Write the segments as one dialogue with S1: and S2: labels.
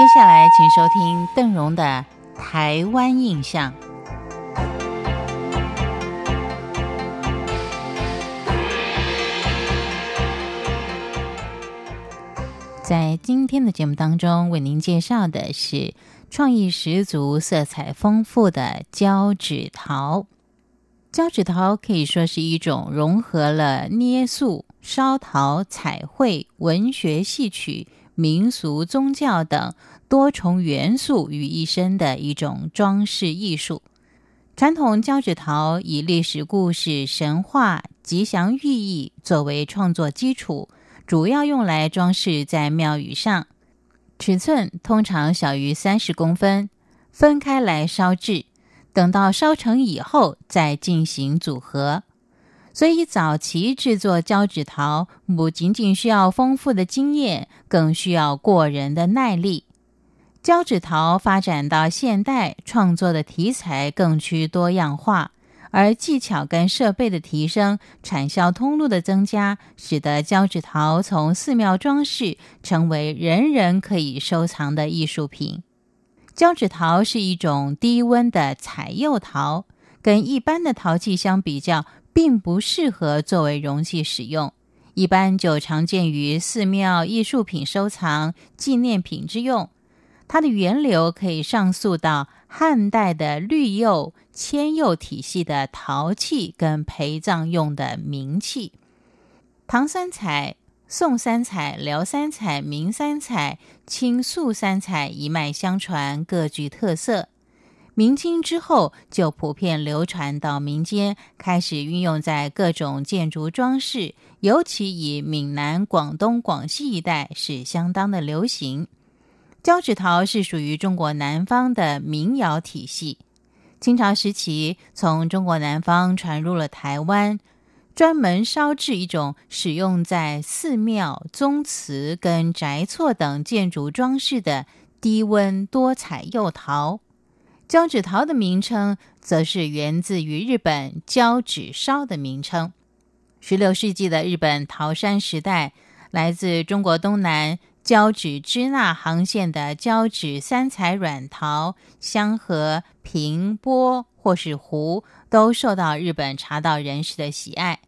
S1: 接下来，请收听邓荣的《台湾印象》。在今天的节目当中，为您介绍的是创意十足、色彩丰富的胶纸陶。胶纸陶可以说是一种融合了捏塑、烧陶、彩绘、文学、戏曲、民俗、宗教等多重元素于一身的一种装饰艺术。传统胶纸陶以历史故事、神话、吉祥寓意作为创作基础。主要用来装饰在庙宇上，尺寸通常小于三十公分，分开来烧制，等到烧成以后再进行组合。所以，早期制作胶纸陶不仅仅需要丰富的经验，更需要过人的耐力。胶纸陶发展到现代，创作的题材更趋多样化。而技巧跟设备的提升，产销通路的增加，使得胶纸陶从寺庙装饰成为人人可以收藏的艺术品。胶纸陶是一种低温的彩釉陶，跟一般的陶器相比较，并不适合作为容器使用，一般就常见于寺庙艺术品收藏、纪念品之用。它的源流可以上溯到汉代的绿釉、铅釉体系的陶器跟陪葬用的名器。唐三彩、宋三彩、辽三彩、明三彩、清肃三彩一脉相传，各具特色。明清之后就普遍流传到民间，开始运用在各种建筑装饰，尤其以闽南、广东、广西一带是相当的流行。胶纸陶是属于中国南方的民窑体系。清朝时期，从中国南方传入了台湾，专门烧制一种使用在寺庙、宗祠跟宅厝等建筑装饰的低温多彩釉陶。胶纸陶的名称，则是源自于日本胶纸烧的名称。十六世纪的日本桃山时代，来自中国东南。胶纸支那航线的胶纸三彩软陶、香河、平、波或是壶，都受到日本茶道人士的喜爱。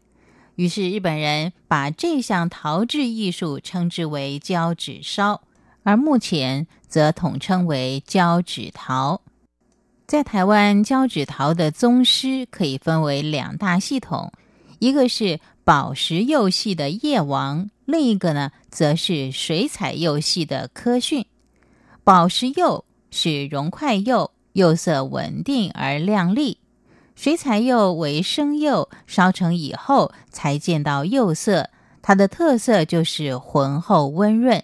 S1: 于是日本人把这项陶制艺术称之为胶纸烧，而目前则统称为胶纸陶。在台湾，胶纸陶的宗师可以分为两大系统，一个是宝石釉系的叶王。另一个呢，则是水彩釉系的科逊。宝石釉是熔块釉，釉色稳定而亮丽；水彩釉为生釉，烧成以后才见到釉色。它的特色就是浑厚温润。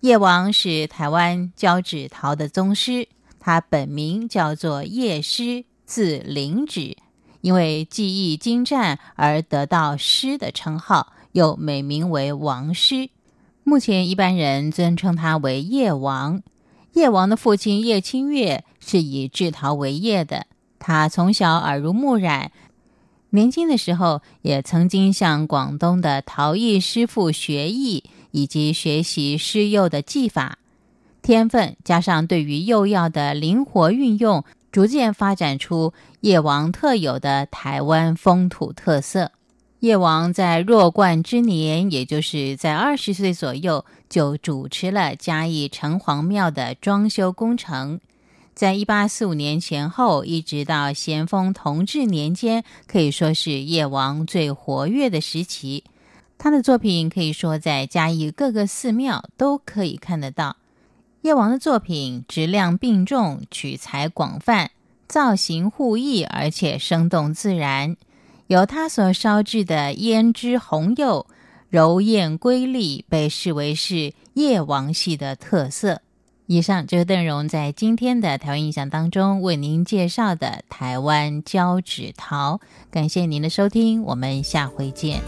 S1: 叶王是台湾胶纸陶的宗师，他本名叫做叶师，字灵指，因为技艺精湛而得到师的称号。又美名为王师，目前一般人尊称他为叶王。叶王的父亲叶清月是以制陶为业的，他从小耳濡目染，年轻的时候也曾经向广东的陶艺师傅学艺，以及学习施釉的技法。天分加上对于釉药的灵活运用，逐渐发展出叶王特有的台湾风土特色。叶王在弱冠之年，也就是在二十岁左右，就主持了嘉义城隍庙的装修工程。在一八四五年前后，一直到咸丰同治年间，可以说是叶王最活跃的时期。他的作品可以说在嘉义各个寺庙都可以看得到。叶王的作品质量并重，取材广泛，造型互异，而且生动自然。由他所烧制的胭脂红釉，柔艳瑰丽，被视为是叶王系的特色。以上就是邓荣在今天的台湾印象当中为您介绍的台湾胶纸陶。感谢您的收听，我们下回见。